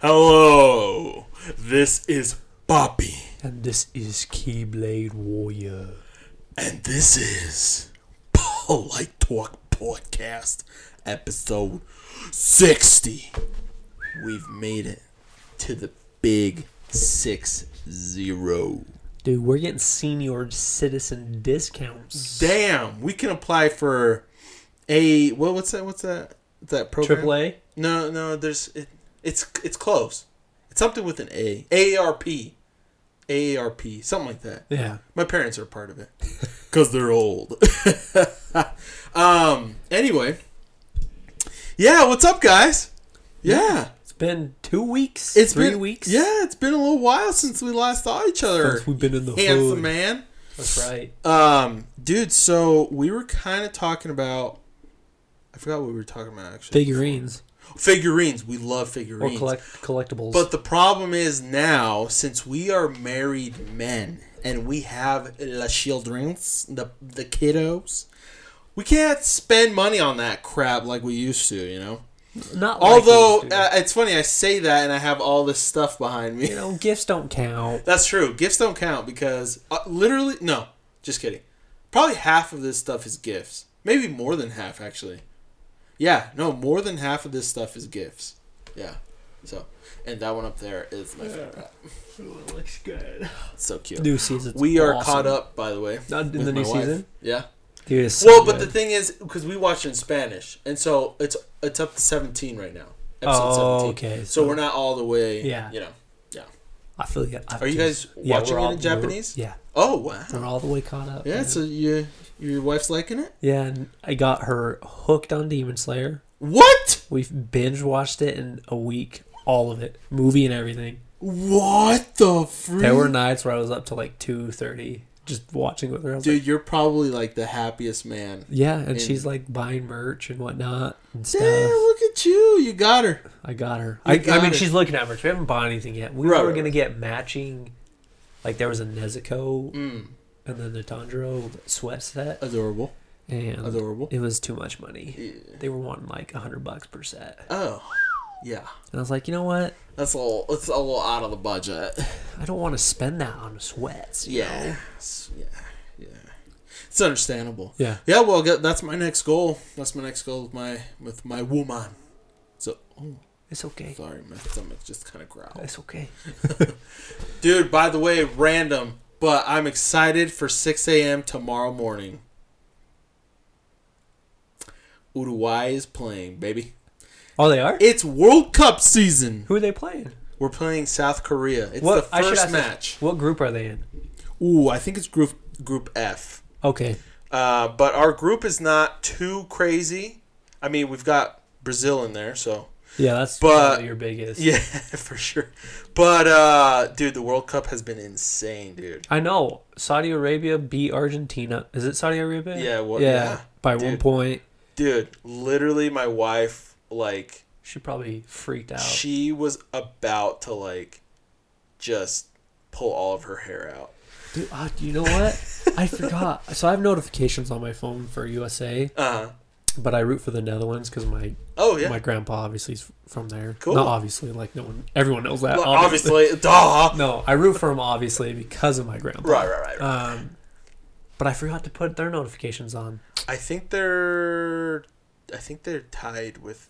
Hello, this is Bobby, And this is Keyblade Warrior. and this is Polite Talk Podcast, episode 60. We've made it to the big 6 0. Dude, we're getting senior citizen discounts. Damn, we can apply for a. What, what's that? What's that? That program? Triple A? No, no, there's. It, it's it's close. It's something with an A. AARP. AARP. Something like that. Yeah. My parents are part of it because they're old. um. Anyway. Yeah. What's up, guys? Yeah. It's been two weeks. It's three been weeks. Yeah, it's been a little while since we last saw each other. Since we've been in the Handsome hood. man. That's right. Um, dude. So we were kind of talking about. I forgot what we were talking about actually. Figurines. Figurines. We love figurines. Or collect collectibles. But the problem is now, since we are married men and we have la childrens, the the kiddos, we can't spend money on that crap like we used to, you know. not Although uh, it's funny, I say that and I have all this stuff behind me. you know, gifts don't count. That's true. Gifts don't count because uh, literally, no, just kidding. Probably half of this stuff is gifts. Maybe more than half, actually. Yeah, no, more than half of this stuff is gifts. Yeah. So, and that one up there is my favorite. It looks good. It's so cute. New season. we are caught up, by the way. Not in with the my new wife. season. Yeah. Dude, it's Well, so but the thing is, because we watched in Spanish, and so it's it's up to seventeen right now. Episode Oh, seventeen. okay, So, so- we're not all the way. Yeah. You know. I feel like Are you guys watching it in Japanese? Yeah, Oh wow. we're all the way caught up. Yeah. man. So you your wife's liking it? yeah, and I got her hooked on Demon Slayer. What? We've binge watched it in a week, all of it, movie and everything. What the freak? There were nights where I was up to like two thirty just watching with her. Dude, like, you're probably like the happiest man. yeah, and in- she's like buying merch and whatnot and Damn, stuff. look at you. You got her. I got her. You I, got I mean, it. she's looking at merch. We haven't bought anything yet. We Right, were right, gonna right. get matching. Like there was a Nezuko Mm, and then the Tanjiro sweat set, adorable. and Adorable. it was too much money. Yeah. They were wanting like a hundred bucks per set, Oh, yeah. and I was like, you know what? That's a little. It's a little out of the budget. I don't want to spend that on sweats. you Yeah. know? Yeah. Yeah. It's understandable. Yeah. Yeah. Well, that's my next goal. That's my next goal with my with my woman. So, oh, It's okay. sorry, my stomach just kind of growled. It's okay. Dude, by the way, random, but I'm excited for 6 a.m. tomorrow morning. Uruguay is playing, baby. Oh, they are. It's World Cup season. Who are they playing? We're playing South Korea. It's What- the I should first ask this. match. What group are they in? Ooh, I think it's group Group F. Okay. Uh, but our group is not too crazy. I mean, we've got Brazil in there, so Yeah, that's But- probably your biggest. yeah, for sure. But uh, dude, the World Cup has been insane, dude. I know. Saudi Arabia beat Argentina. Is it Saudi Arabia? Yeah, well, yeah. yeah, by one dude. point. Dude, literally, my wife like She probably freaked out. she was about to like just pull all of her hair out. Dude, uh, you know what? I forgot. So I have notifications on my phone for USA, Uh, but I root for the Netherlands because my oh yeah. my grandpa obviously is from there. Cool. Not obviously, like no one, everyone knows that. Well, obviously, duh. No, I root for him obviously because of my grandpa. Right, right, right. right. Um, but I forgot to put their notifications on. I think they're, I think they're tied with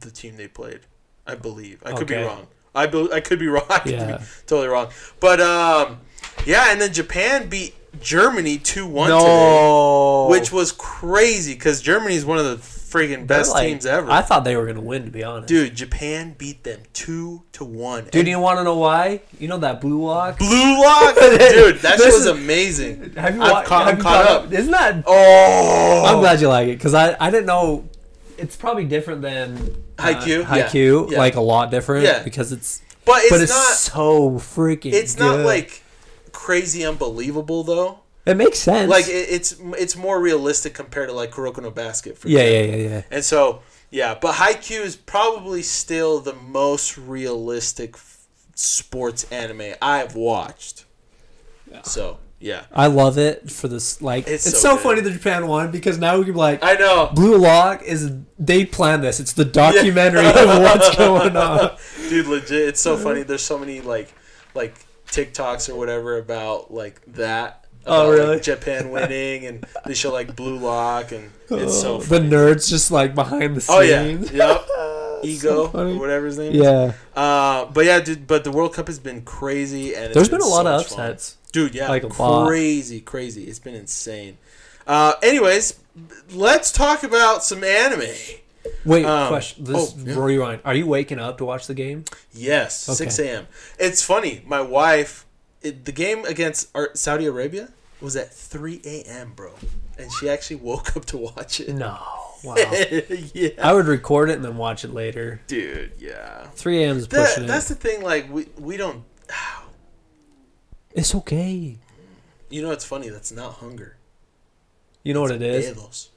the team they played. I believe. I could be wrong. I be, I could be wrong. I could Yeah. be totally wrong. But um, yeah, and then Japan beat Germany two one today, which was crazy because Germany is one of the freaking best like- teams ever. I thought they were gonna win, to be honest. Dude, Japan beat them two to one. Dude, And you want to know why? You know that blue lock? Blue Lock, dude, that shit was is- amazing. Have you, wa- caught- have I'm you caught up. Isn't that? Oh, I'm glad you like it because I, I didn't know. It's probably different than uh, Haikyuu? Yeah. Haikyuu, Yeah. like a lot different. Yeah. because it's but it's but it's not. so freaking. It's not like crazy unbelievable though. it makes sense. Like it, it's it's more realistic compared to like Kuroko no Basket. For yeah, yeah, example. yeah, yeah. And so yeah, but Haikyuu is probably still the most realistic f- sports anime I've watched. So yeah, I love it for this. Like, It's it's, so so, funny the Japan one because now we can be like, I know. Blue Lock is they planned this. It's the documentary of what's going on. Dude, dude legit it's so funny there's so many like like tiktoks or whatever about like that Oh, about, like, really? japan winning and they show like blue lock and it's so Oh, the nerds just like behind the scenes. oh yeah yep ego funny. or whatever his name is Yeah. uh but yeah dude but the world cup has been crazy and it's There's been a lot so of much fun. Dude yeah Like, crazy crazy it's been insane uh anyways let's talk about some anime Wait, Um, question. This oh, yeah. rewind. Are you waking up to watch the game? Yes, Okay. 6 a.m. It's funny. My wife, it, the game against Saudi Arabia was at 3 a.m., bro. And she actually woke up to watch it. No. Wow. yeah. I would record it and then watch it later. Dude, yeah. 3 a.m. is That, pushing that's it. the thing, like, we, we don't. It's okay. You know, what's funny. That's not hunger. You know what it is? Pedos.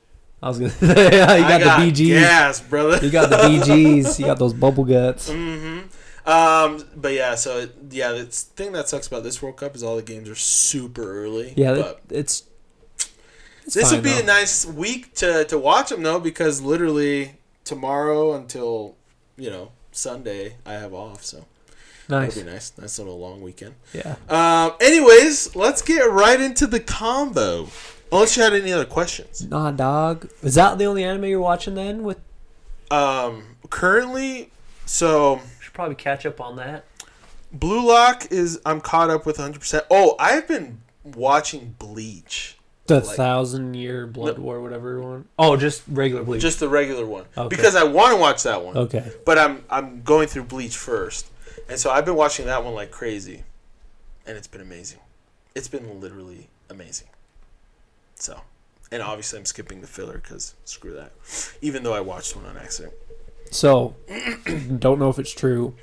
I was gonna. yeah, you I got, the BGs. Gas, brother. You got the BGs. You got those bubble guts. Mm-hmm. Um, but yeah, so yeah, the thing that sucks about this World Cup is all the games are super early. Yeah, but it's. it's this would be though. a nice week to, to watch them though because literally tomorrow until you know sunday i have off so nice. that'll be nice nice little long weekend Yeah. um anyways let's get right into the combo unless you had any other questions Nah, dog. Is that the only anime you're watching then? With um currently so should probably catch up on that. blue lock is i'm caught up with 100% oh i've been watching bleach The Like- Thousand Year Blood No. War, whatever one. Oh, just regular Bleach. just the regular one Okay. because i want to watch that one okay. But I'm I'm going through Bleach first, and so I've been watching that one like crazy, and it's been amazing. It's been literally amazing. So, and obviously I'm skipping the filler because screw that. Even though I watched one on accident. So, don't know if it's true.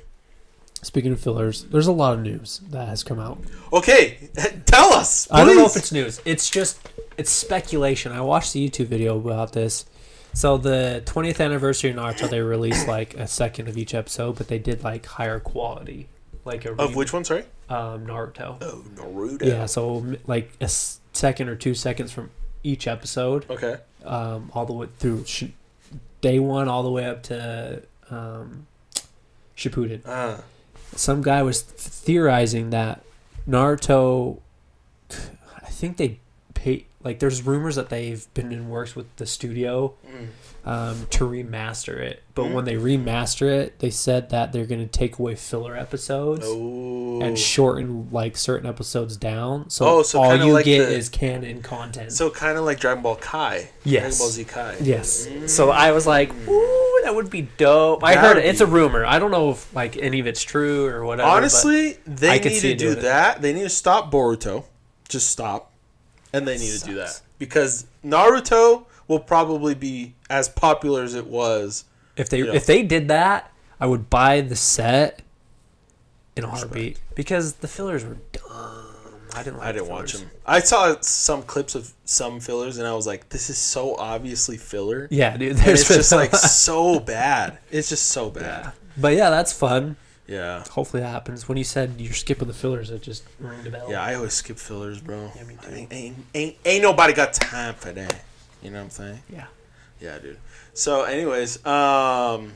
Speaking of fillers, there's a lot of news that has come out. Okay, tell us. I don't know if it's news. It's just it's speculation. I watched the YouTube video about this. So the 20th anniversary of Naruto, they released like a second of each episode, but they did like higher quality, like a of which one? Sorry. um, Naruto. Oh, Naruto. Yeah, so like a s- second or two seconds from each episode, Okay. um, all the way through sh- day one, all the way up to um, Shippuden. Ah. Some guy was th- theorizing that Naruto. I think they pay like. There's rumors that they've been in works with the studio Mm. um, to remaster it, but Mm. when they remaster it, they said that they're going to take away filler episodes Oh. and shorten like certain episodes down. So, Oh, so all kinda you like get the- is canon content. so kind of like Dragon Ball Kai. Yes. Dragon Ball Z Kai. yes. Mm. So I was like, "Ooh, that would be dope." I That heard would it. It's a be- rumor. I don't know if like any of it's true or whatever. but- Honestly, they I could need see to it do doing it. that. They need to stop Boruto. Just stop. And they need to do that. Because Naruto will probably be as popular as it was. If they You know. if they did that, I would buy the set in a heartbeat because the fillers were dumb. I didn't. Like I didn't watch them. I saw some clips of some fillers and I was like, this is so obviously filler. Yeah, dude. It's just like so bad. It's just so yeah. bad. But yeah, that's fun. Yeah. Hopefully that happens. When you said you're skipping the fillers, it just rang the bell. Yeah, I always skip fillers, bro. Yeah, me too. Ain't, ain't, ain't, ain't nobody got time for that. You know what I'm saying? Yeah. Yeah, dude. So, anyways, um,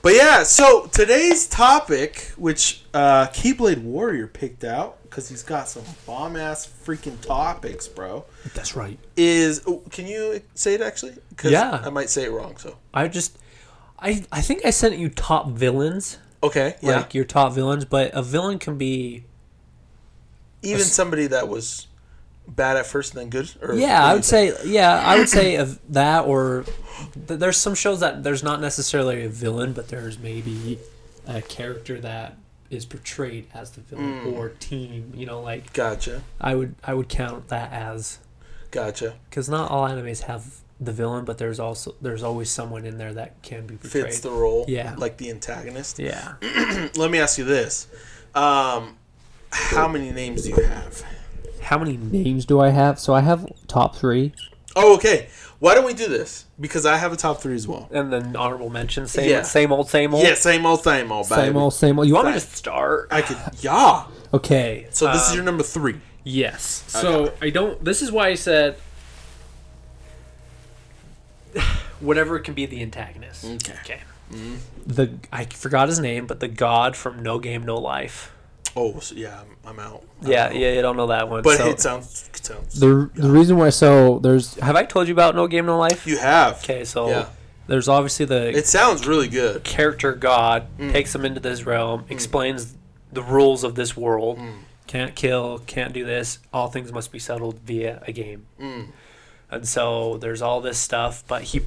but yeah, so today's topic, which uh, Keyblade Warrior picked out because he's got some bomb ass freaking topics, bro, That's right. is oh, can you say it actually? 'Cause Yeah. I might say it wrong. So, I just, I I think I sent you top villains, okay, yeah, like your top villains, but a villain can be. even s- somebody that was bad at first and then good. Or Yeah, I would say yeah, I would say of that or th- there's some shows that there's not necessarily a villain, but there's maybe a character that is portrayed as the villain Mm. or team. You know, like Gotcha, I would I would count that as gotcha. because not all animes have the villain, but there's also there's always someone in there that can be portrayed. Fits the role. Yeah. like the antagonist. yeah, Let me ask you this: um, How many names do you have? how many names do I have? So I have top three, Oh, okay. Why don't we do this? Because I have a top three as well. and then honorable mention. Same Yeah. same old same old. Yeah, same old, same old, baby. Same old, same old. You want me to start? I could, yeah. Okay. So this is um, your number three. Yes. So I don't. This is why I said whatever can be the antagonist. Okay. Okay. Mm-hmm. The I forgot his name, but the god from No Game No Life. Oh, so yeah, I'm, I'm out. I Yeah, don't yeah, you don't know that one. But so, it sounds it sounds. the the reason why so there's have I told you about No Game No Life? you have. Okay, so Yeah. there's obviously the It sounds really good. character god Mm. takes them into this realm, explains the rules of this world. Mm. Can't kill, can't do this. All things must be settled via a game. Mm. And so there's all this stuff, but he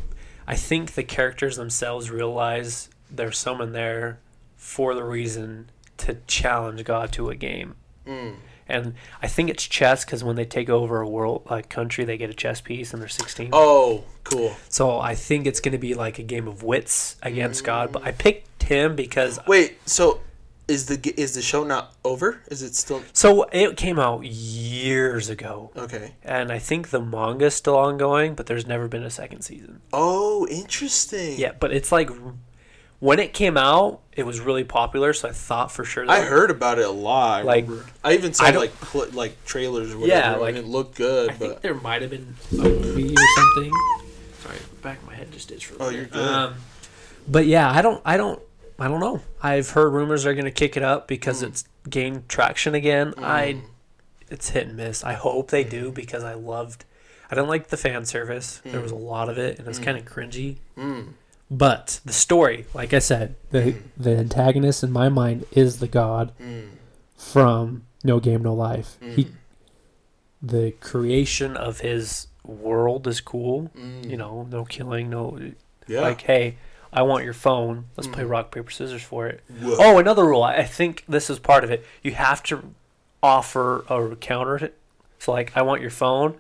I think the characters themselves realize there's someone there for the reason to challenge God to a game. Mm. And I think it's chess because when they take over a world like country, they get a chess piece and they're 16. Oh, cool. So I think it's going to be like a game of wits against God. But I picked him because Wait, so is the is the show not over? Is it still so it came out years ago, okay? and I think the manga's still ongoing, but there's never been a second season. Oh, interesting. Yeah, but it's like when it came out, it was really popular, so I thought for sure. I heard about it a lot. I Like, remember. I even saw I like cl- like trailers or whatever. Yeah, and like- it looked good, I think but there might have been a movie or something. Sorry, back of my head just itched for a Oh, minute. you're good. Um, but yeah, I don't, I don't, I don't know. I've heard rumors they're going to kick it up because Mm. it's gained traction again. I, it's hit and miss. I hope they do because I loved. I didn't like the fan service. There was a lot of it, and it was kind of cringy. Mm. But the story, like I said, the the antagonist in my mind is the god Mm. from No Game No Life. He, the creation of his world is cool. Mm. You know, no killing, no yeah. like, hey, I want your phone. Let's play mm-hmm. rock paper scissors for it. Whoa. Oh, another rule. I think this is part of it. You have to offer a counter. So, like, I want your phone.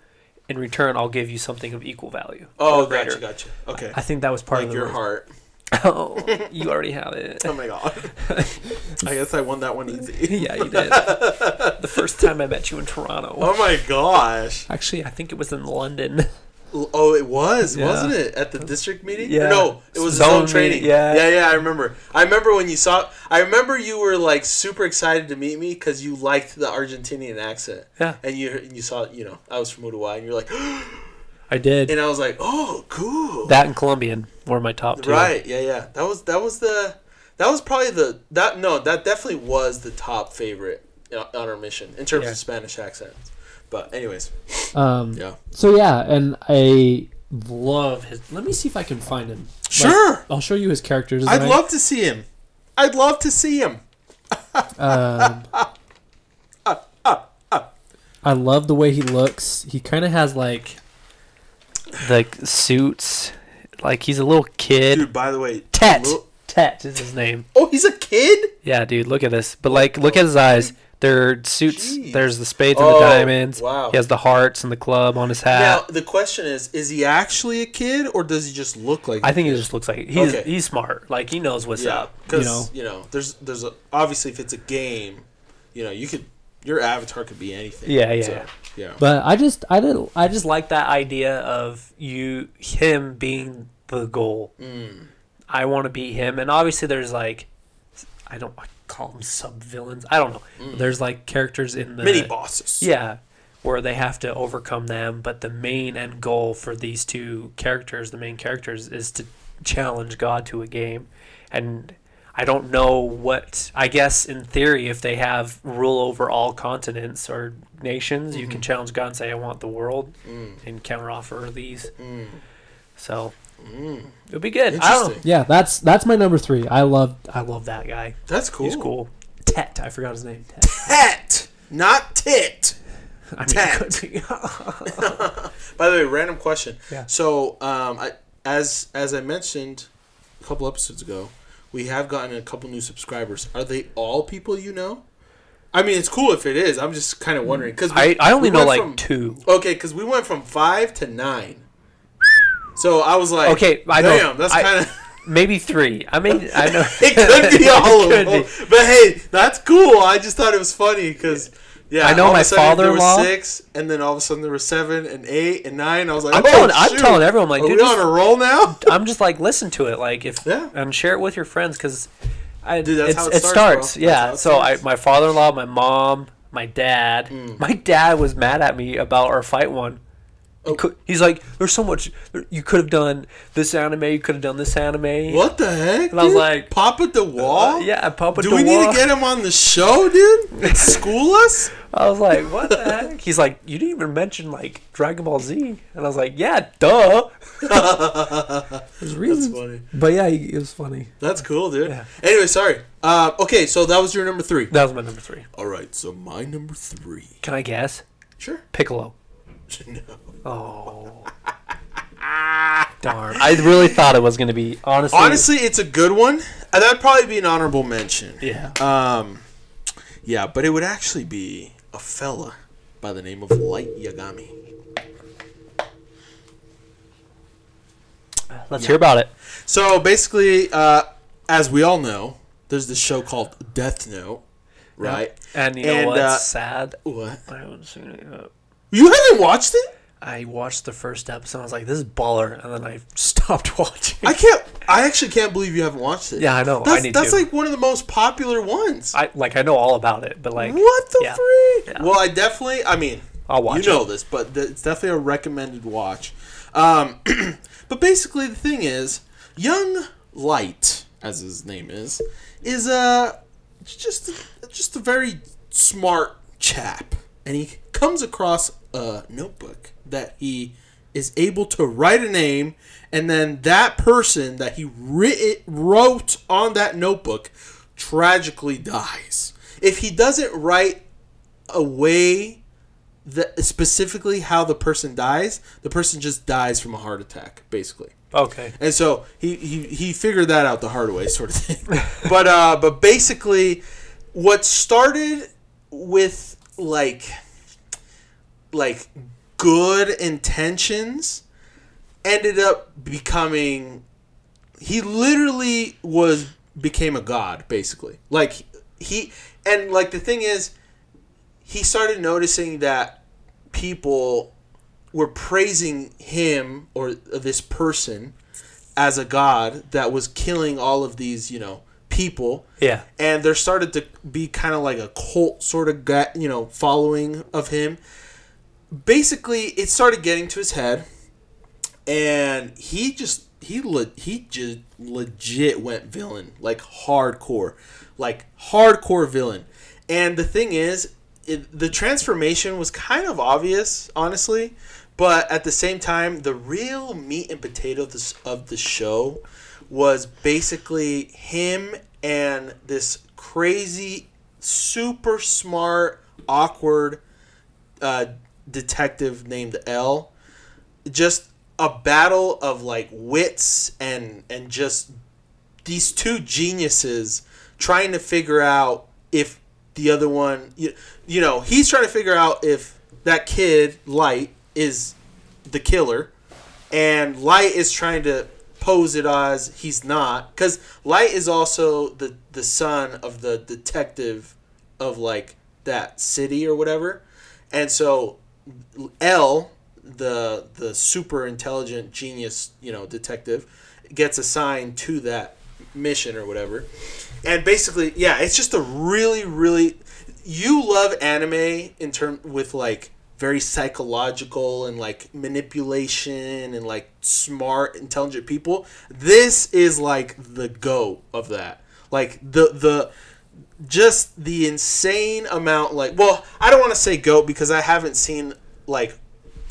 In return, I'll give you something of equal value. oh, gotcha, gotcha. Okay, I think that was part like of the your heart. Oh, you already have it. Oh my god. I guess I won that one easy. yeah, you did. the first time I met you in Toronto. Oh my gosh. Actually, I think it was in London. Oh, it was, Yeah. wasn't it? At the district meeting? Yeah. Or no, it was Zone training. yeah. yeah, yeah. I remember. I remember when you saw. I remember you were like super excited to meet me because you liked the Argentinian accent. Yeah. And you and you saw, you know, I was from Uruguay, and you're like, I did. and I was like, oh, cool. That and Colombian were my top two. Right. Yeah, yeah. That was that was the that was probably the that no that definitely was the top favorite uh, on our mission in terms Yeah. of Spanish accents. But anyways, Um, yeah. So yeah, and I love his. Let me see if I can find him. Like, Sure. I'll show you his character I'd design. love to see him. I'd love to see him. Um, I love the way he looks. He kind of has like the suits. Like he's a little kid. Dude, by the way, Tet. look- Tet is his name. Oh, he's a kid. Yeah, dude, look at this. But like, look at his eyes. They're suits. Jeez. There's the spades and Oh, the diamonds. wow. He has the hearts and the club on his hat. Now the question is: Is he actually a kid, or does he just look like? I a think he just looks like he's Okay. he's smart. Like he knows what's yeah, up. You because know. you know, there's there's a, obviously if it's a game, you know, you could your avatar could be anything. Yeah, yeah, So, yeah. yeah. But I just I did I just like that idea of you him being the goal. Mm. I want to be him, and obviously there's like I don't I call them sub villains. I don't know. Mm. There's like characters in the Mini bosses. Yeah, where they have to overcome them, but the main end goal for these two characters, the main characters, is to challenge God to a game. And I don't know what I guess in theory if they have rule over all continents or nations, you can mm-hmm. challenge God and say I want the world mm. and counteroffer these. Mm. So it would be good. I don't. Interesting. Yeah, that's that's my number three. I love I love that guy. That's cool. He's cool. Tet, I forgot his name. Tet. Tet, not tit. I mean, Tet. it could be. By the way, random question. Yeah. So, um, I, as as I mentioned a couple episodes ago, we have gotten a couple new subscribers. Are they all people you know? I mean, it's cool if it is. I'm just kind of wondering because I, I only know like two. Okay, because we went from five to nine. So I was like, Okay, I know. damn, that's kind of. Maybe three. I mean, I know It could be all of them, be. but hey, that's cool. I just thought it was funny because. Yeah, I know my sudden there was six, and then all of a sudden there was seven and eight and nine. I was like, I'm oh, telling- I'm telling everyone, like, are dude, just- on a roll now? I'm just like listen to it, like if Yeah. and share it with your friends because I Dude, that's how it it starts, starts. Yeah. so I my father-in-law, my mom, my dad. Mm. My dad was mad at me about our fight one. Oh. Could- He's like, there's so much. You could have done this anime. You could have done this anime. What the heck? And I was like, Pop Papa the Wall. Uh, yeah, Papa Do the wall. Do we need to get him on the show, dude? School us? I was like, what the heck? He's like, you didn't even mention like Dragon Ball Z, and I was like, yeah, duh. There's That's funny. but yeah, it was funny. That's cool, dude. Yeah. Anyway, sorry. Uh, okay, so that was your number three. That was my number three. All right, so my number three. Can I guess? Sure. Piccolo. no. Oh. Darn. I really thought it was going to be honestly. Honestly, it's a good one. That'd probably be an honorable mention. Yeah. Um, yeah, but it would actually be a fella by the name of Light Yagami. Let's hear about it. So basically, uh, as we all know, there's this show called Death Note, right? And you know And, what's uh, sad? What? I haven't seen it yet. You haven't watched it? I watched the first episode. I was like, "This is baller," and then I stopped watching. I can't. I actually can't believe you haven't watched it. yeah, I know. That's, I need that's like one of the most popular ones. I like. I know all about it, but like, what the yeah. freak? Yeah. Well, I definitely. I mean, I'll watch you know it. this, but th- it's definitely a recommended watch. Um, but basically, the thing is, young Light, as his name is, is uh, just just a very smart chap, and he comes across a notebook that he is able to write a name, and then that person that he writ- wrote on that notebook tragically dies. If he doesn't write away the specifically how the person dies, the person just dies from a heart attack, basically. Okay. And so he, he, he figured that out the hard way, sort of thing. but uh, but basically, what started with like like good intentions ended up becoming he literally was became a god basically. Like he and like the thing is he started noticing that people were praising him or this person as a god that was killing all of these you know people. Yeah. and there started to be kind of like a cult sort of gu- you know following of him. Basically it started getting to his head and he just he le- he just legit went villain like hardcore like hardcore villain. And the thing is it, the transformation was kind of obvious honestly but at the same time the real meat and potato of this of the show was basically him and this crazy super smart awkward uh, detective named L. Just a battle of like wits and and just these two geniuses trying to figure out if the other one you, you know he's trying to figure out if that kid light is the killer and light is trying to pose it as he's not. Because light is also the the son of the detective of like that city or whatever. And so L, the the super intelligent genius, you know, detective, gets assigned to that mission or whatever. And basically, yeah, it's just a really, really you love anime in term with like very psychological and like manipulation and like smart, intelligent people. This is like the go of that. Like the the just the insane amount like well i don't want to say goat because i haven't seen like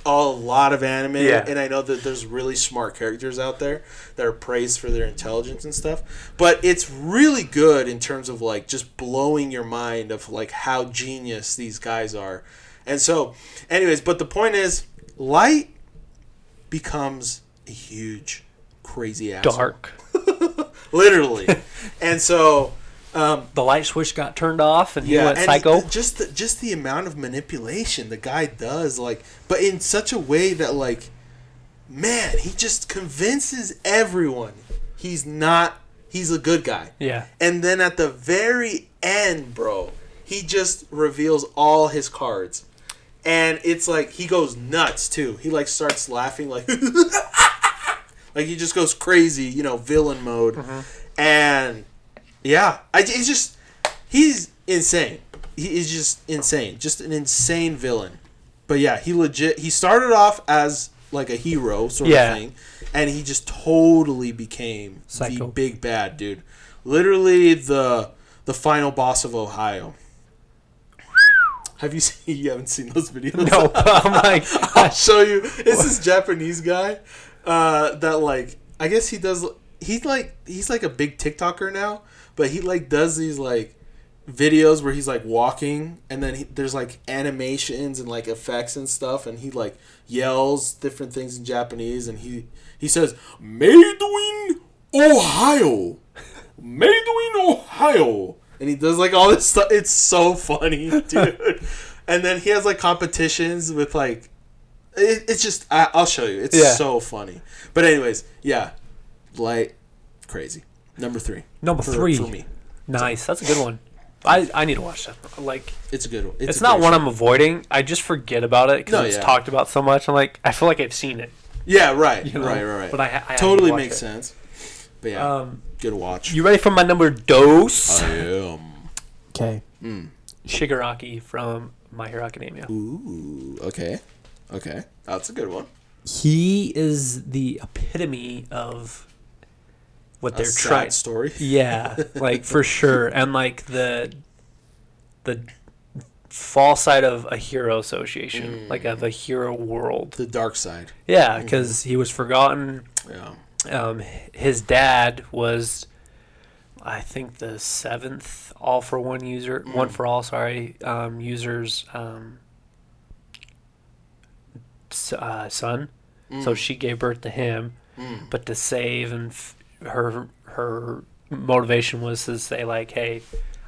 a lot of anime Yeah. and i know that there's really smart characters out there that are praised for their intelligence and stuff but it's really good in terms of like just blowing your mind of like how genius these guys are and so anyways but the point is light becomes a huge crazy ass Dark. literally and so um, The light switch got turned off, and he yeah, went and psycho. just the, just the amount of manipulation the guy does, like, but in such a way that, like, man, he just convinces everyone he's not. He's a good guy. yeah. And then at the very end, bro, he just reveals all his cards. And it's like he goes nuts too. He like starts laughing like like he just goes crazy, you know, villain mode. Mm-hmm. And yeah, I he's just he's insane. He is just insane. Just an insane villain. But yeah, he legit he started off as like a hero sort Yeah. of thing, and he just totally became Psycho. the big bad dude. Literally the the final boss of Ohio. Have you seen? You haven't seen those videos? No, I'm like, I'll show you. It's this Japanese guy uh, that like I guess he does. He's like he's like a big TikToker now, but he like does these like videos where he's like walking and then he, there's like animations and like effects and stuff and he like yells different things in Japanese and he he says made in Ohio made in Ohio and he does like all this stuff it's so funny dude and then he has like competitions with like it, it's just I, I'll show you it's Yeah. so funny but anyways yeah like crazy number three Number for, three. for me nice. That's a good one. I, I need to watch that. Like, it's a good one it's, a not one show. I'm avoiding. I just forget about it because No, it's yeah. talked about so much. I'm like, I feel like I've seen it. Yeah, right, You know? right, right, right. But I, I to totally makes it. sense. But yeah, Um, good watch. you ready for my number dose? I am. Okay. Mm. Shigaraki from My Hero Academia. Ooh, okay, okay, that's a good one. He is the epitome of what A they're sad trying. story. Yeah, like for sure, and like the the fall side of a hero association, like of a hero world. The dark side. Yeah, because he was forgotten. Yeah. Um, his dad was, I think, the seventh all for one user, one for all. Sorry, um, users um, uh, son. So she gave birth to him, Mm. but to save and f- her her motivation was to say like, hey.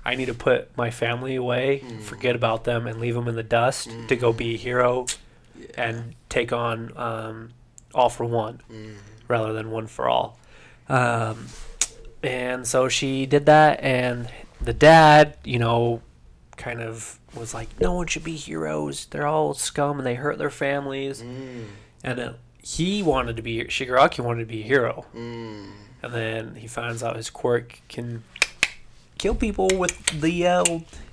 I need to put my family away, forget about them, and leave them in the dust to go be a hero and take on um, all for one rather than one for all. Um, and so she did that, and the dad, you know, kind of was like, no one should be heroes. They're all scum and they hurt their families. And then he wanted to be, Shigaraki wanted to be a hero. Mm. And then he finds out his quirk can kill people with the, uh,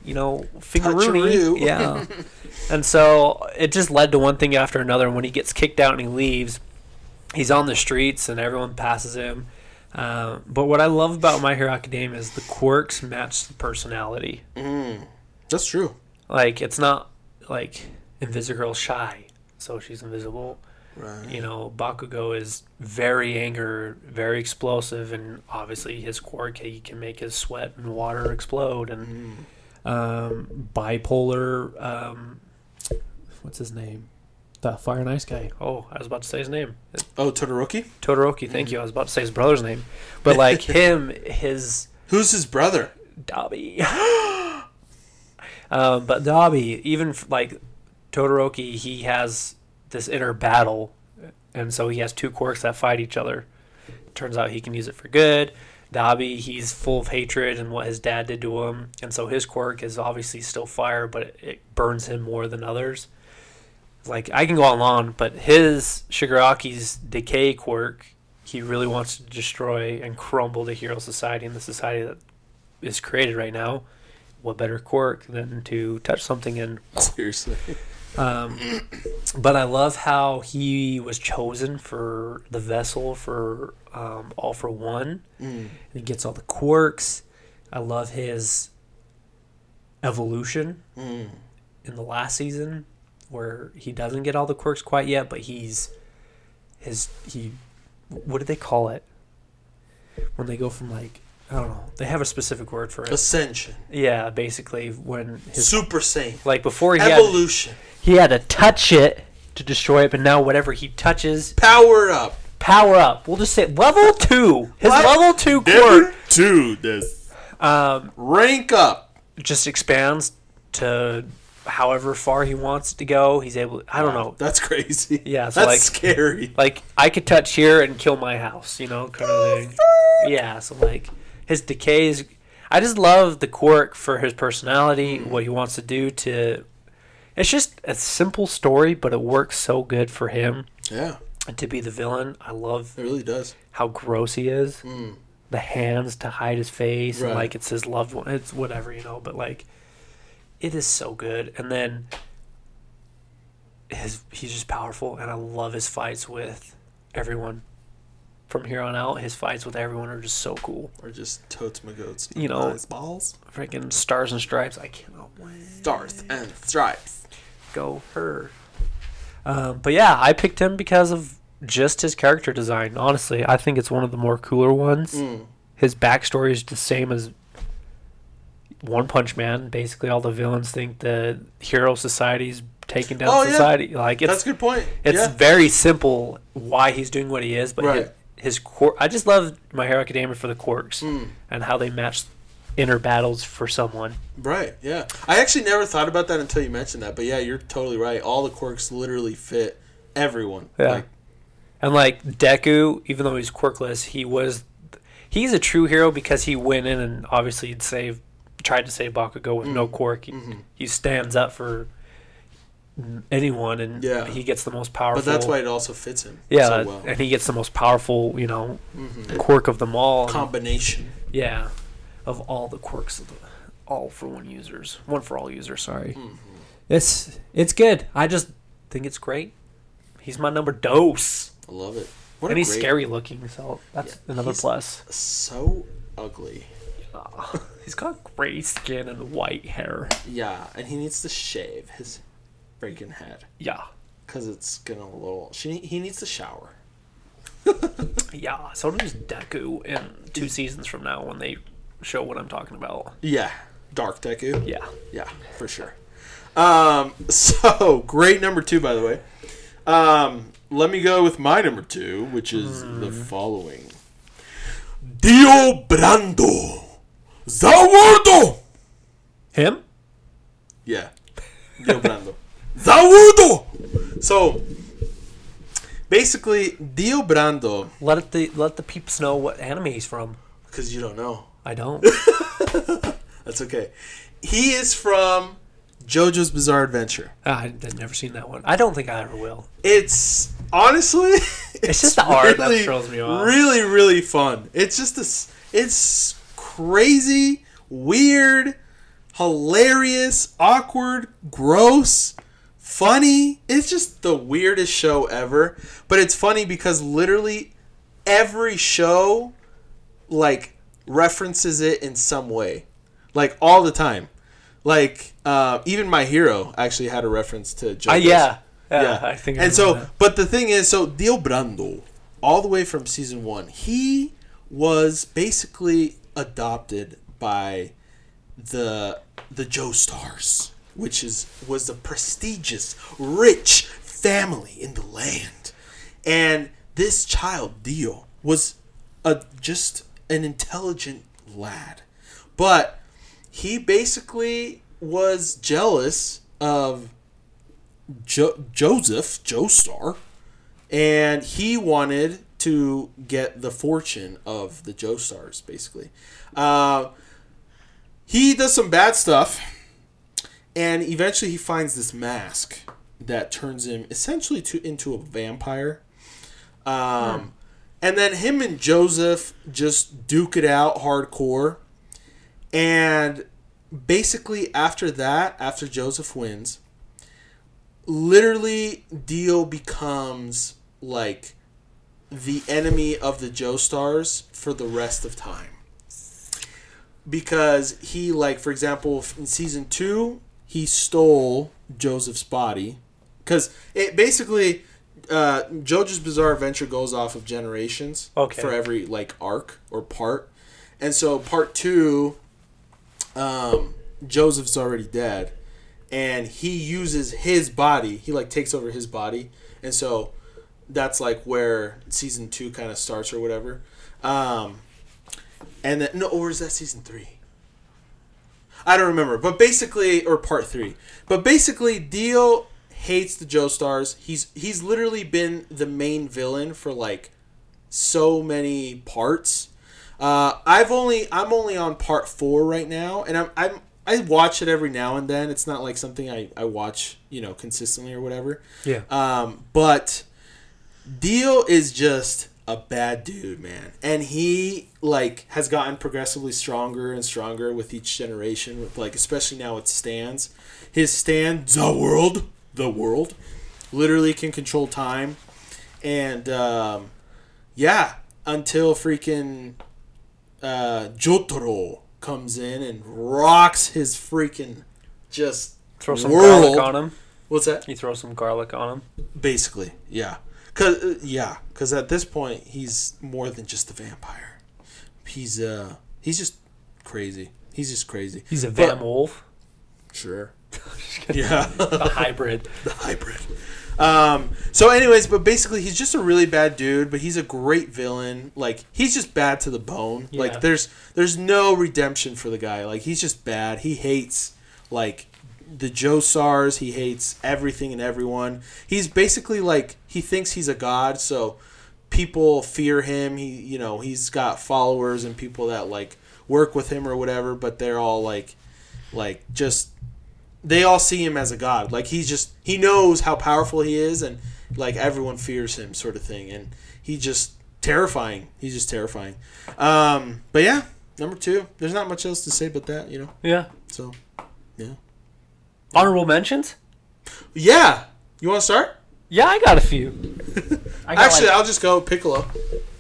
you know, fingeroonie. Yeah. and so it just led to one thing after another. And when he gets kicked out and he leaves, he's on the streets and everyone passes him. Uh, but what I love about My Hero Academia is the quirks match the personality. Mm. That's true. Like it's not like Invisigirl's shy, so she's invisible. Right. You know, Bakugo is very angry, very explosive, and obviously his quirk he can make his sweat and water explode. And um, bipolar, um, what's his name? The Fire and Ice guy. Oh, I was about to say his name. Oh, Todoroki. Todoroki. Thank you. I was about to say his brother's name, but like him, his Who's his brother? Dabi. um, but Dabi, even like Todoroki, he has this inner battle, and so he has two quirks that fight each other. Turns out he can use it for good. Dabi, he's full of hatred and what his dad did to him, and so his quirk is obviously still fire, but it, it burns him more than others. Like I can go on and on, but his Shigaraki's decay quirk, he really wants to destroy and crumble the hero society and the society that is created right now, what better quirk than to touch something and Seriously. um, but I love how he was chosen for the vessel for um, All for One. Mm. He gets all the quirks. I love his evolution Mm. in the last season, where he doesn't get all the quirks quite yet, but he's his he. What do they call it? When they go from like I don't know, they have a specific word for it. Ascension. Yeah, basically when his Super Saiyan. like before he had Evolution. he had to touch it to destroy it, but now whatever he touches, Power up. power up. We'll just say level two. His What? level two quirk Level two. This. um, Rank up. just expands to however far he wants it to go. He's able. I don't know. That's crazy. Yeah, so That's like- scary. Like I could touch here and kill my house, you know, kind of thing. Yeah. So like his decays. I just love the quirk for his personality, what he wants to do to. It's just a simple story, but it works so good for him Yeah, to be the villain. I love it really does. how gross he is. Mm. The hands to hide his face, and like it's his loved one. It's whatever you know, but like it is so good. And then his he's just powerful, and I love his fights with everyone. From here on out, his fights with everyone are just so cool. Or just totes my goats. You know- Nice balls. Freaking stars and stripes. I cannot wait. Stars and stripes. Go her. Um, but yeah, I picked him because of just his character design. Honestly, I think it's one of the more cooler ones. Mm. His backstory is the same as One Punch Man. Basically, all the villains think the hero society's taking down Oh, yeah. society. Like it's That's a good point. it's yeah. very simple why he's doing what he is, but Right. his, his quirk. I just love My Hero Academia for the quirks Mm. and how they match inner battles for someone. Right, yeah. I actually never thought about that until you mentioned that. But yeah, you're totally right. All the quirks literally fit everyone. Yeah. Like, And like Deku, even though he's quirkless, he was he's a true hero because he went in and obviously he'd save tried to save Bakugo with no quirk. He, mhm. he stands up for anyone and Yeah. he gets the most powerful. but that's why it also fits him yeah, so well. and he gets the most powerful, you know, Mhm. quirk of them all. Combination. yeah, of all the quirks of the all for one users, one for all users. Sorry, Mhm. it's it's good. I just think it's great. He's my number dose. I love it. What and he's great- scary looking, so that's Yeah, another plus. So ugly. he's got gray skin and white hair. Yeah, and he needs to shave his freaking head Yeah, because it's gonna a little. She he needs to shower. yeah. So does Deku in two seasons from now when they show what I'm talking about. Yeah, dark Deku. Yeah, Yeah, for sure. Um, so great number two, by the way. Um, let me go with my number two, which is the following: Dio Brando, Zawardo. him. Yeah, Dio Brando, Zawardo. So basically, Dio Brando, Let the let the peeps know what anime he's from. because you don't know, I don't. that's okay. He is from JoJo's Bizarre Adventure. Ah, I've never seen that one. I don't think I ever will. It's honestly, it's, just the art that throws me off. Really, really fun. It's just this. It's crazy, weird, hilarious, awkward, gross, funny. It's just the weirdest show ever. But it's funny because literally every show, like, references it in some way, like all the time. Like uh, even my hero actually had a reference to JoJo's. Uh, yeah. yeah, Yeah, I think. I and so, remember but the thing is, so Dio Brando, all the way from season one, he was basically adopted by the the Joestars, which is was a prestigious, rich family in the land, and this child Dio was a just an intelligent lad, but he basically was jealous of jo- Joseph Joestar, and he wanted to get the fortune of the Joestars, basically. Uh, he does some bad stuff, and eventually he finds this mask that turns him essentially to into a vampire. Um, And then him and Joseph just duke it out hardcore. And basically, after that, after Joseph wins, literally Dio becomes like the enemy of the Joestars for the rest of time. Because he, like, for example, in season two, he stole Joseph's body. Because it basically, uh, JoJo's Bizarre Adventure goes off of generations Okay. for every, like, arc or part. And so part two, um, Joseph's already dead and he uses his body. He like takes over his body, and so that's like where season two kind of starts or whatever. Um, and then no, or is that season three? I don't remember, but basically, or part three. But basically, Dio hates the Joestars. He's he's literally been the main villain for like so many parts. Uh, I've only I'm only on part four right now, and I'm I'm I watch it every now and then. It's not like something I, I watch you know consistently or whatever. Yeah. Um, but Dio is just a bad dude, man, and he like has gotten progressively stronger and stronger with each generation. With like especially now with stands, his stand the world, the world. literally can control time, and um, yeah, until freaking uh, Jotaro comes in and rocks his freaking just Throw some world. garlic on him. What's that? You throw some garlic on him. Basically, yeah. Cause uh, yeah, cause at this point he's more than just a vampire. He's uh he's just crazy. He's just crazy. He's a But- Van Wolf. Sure. yeah. a hybrid. the hybrid. Um, so, anyways, but basically, he's just a really bad dude, but he's a great villain. Like, he's just bad to the bone. Yeah. Like, there's there's no redemption for the guy. Like, he's just bad. He hates like the Joestars. He hates everything and everyone. He's basically like he thinks he's a god, so people fear him. He, you know, he's got followers and people that like work with him or whatever, but they're all like, like just they all see him as a god. Like he's just he knows how powerful he is, and like everyone fears him, sort of thing. And he just terrifying. He's just terrifying. Um, but yeah, number two. There's not much else to say but that, you know. Yeah. So yeah, Honorable mentions? yeah. You want to start? Yeah, I got a few. I got Actually, like- I'll just go Piccolo.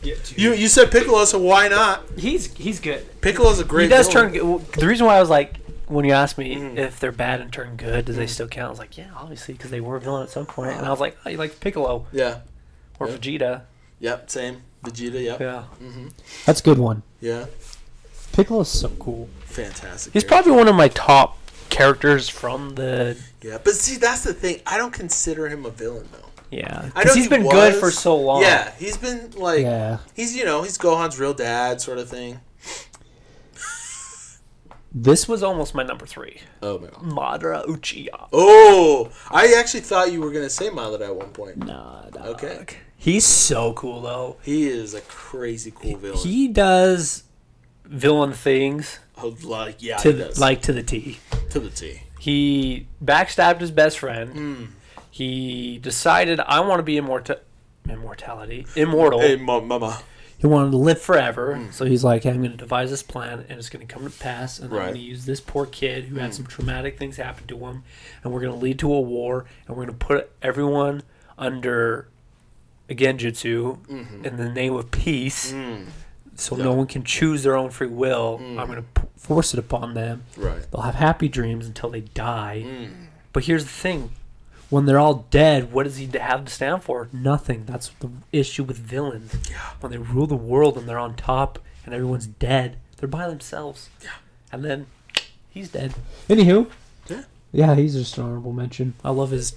Yeah, two. You you said Piccolo, so why not? he's he's good. Piccolo's a great. he does villain. turn good. Well, The reason why I was like, when you asked me Mhm. if they're bad and turn good, do they still count? I was like, yeah, obviously, because they were a villain at some point. And I was like, oh, you like Piccolo Yeah. or Yeah. Vegeta? Yep. Same. Vegeta. Yep. Yeah, hmm That's a good one. Yeah. Piccolo's so cool. Fantastic. he's character. probably one of my top characters from the Yeah, but see, that's the thing. I don't consider him a villain though. yeah. I know Because he's he been good for so long. Yeah, he's been like yeah. he's you know he's Gohan's real dad sort of thing. This was almost my number three. Oh my god. Madara Uchiha. Oh, I actually thought you were gonna say Mallet at one point. Nah, dog. Okay, He's so cool though. he is a crazy cool villain. He does villain things oh, like yeah, to the, like to the T. to the T. He backstabbed his best friend. Mm. He decided I want to be immortal, immortality, immortal. Hey, ma- mama. He wanted to live forever. Mm. So he's like, hey, I'm going to devise this plan, and it's going to come to pass. And I'm going to use this poor kid who had Mm. some traumatic things happen to him, and we're going to lead to a war, and we're going to put everyone under a genjutsu Mhm. in the name of peace, Mm. So Yeah. no one can choose their own free will. Mm. I'm going to p- force it upon them. Right. They'll have happy dreams until they die. Mm. But here's the thing. When they're all dead, what does he have to stand for? Nothing. That's the issue with villains. Yeah. When they rule the world and they're on top and everyone's dead, they're by themselves. Yeah. And then he's dead. Anywho, Yeah. yeah, he's just an honorable mention. I love his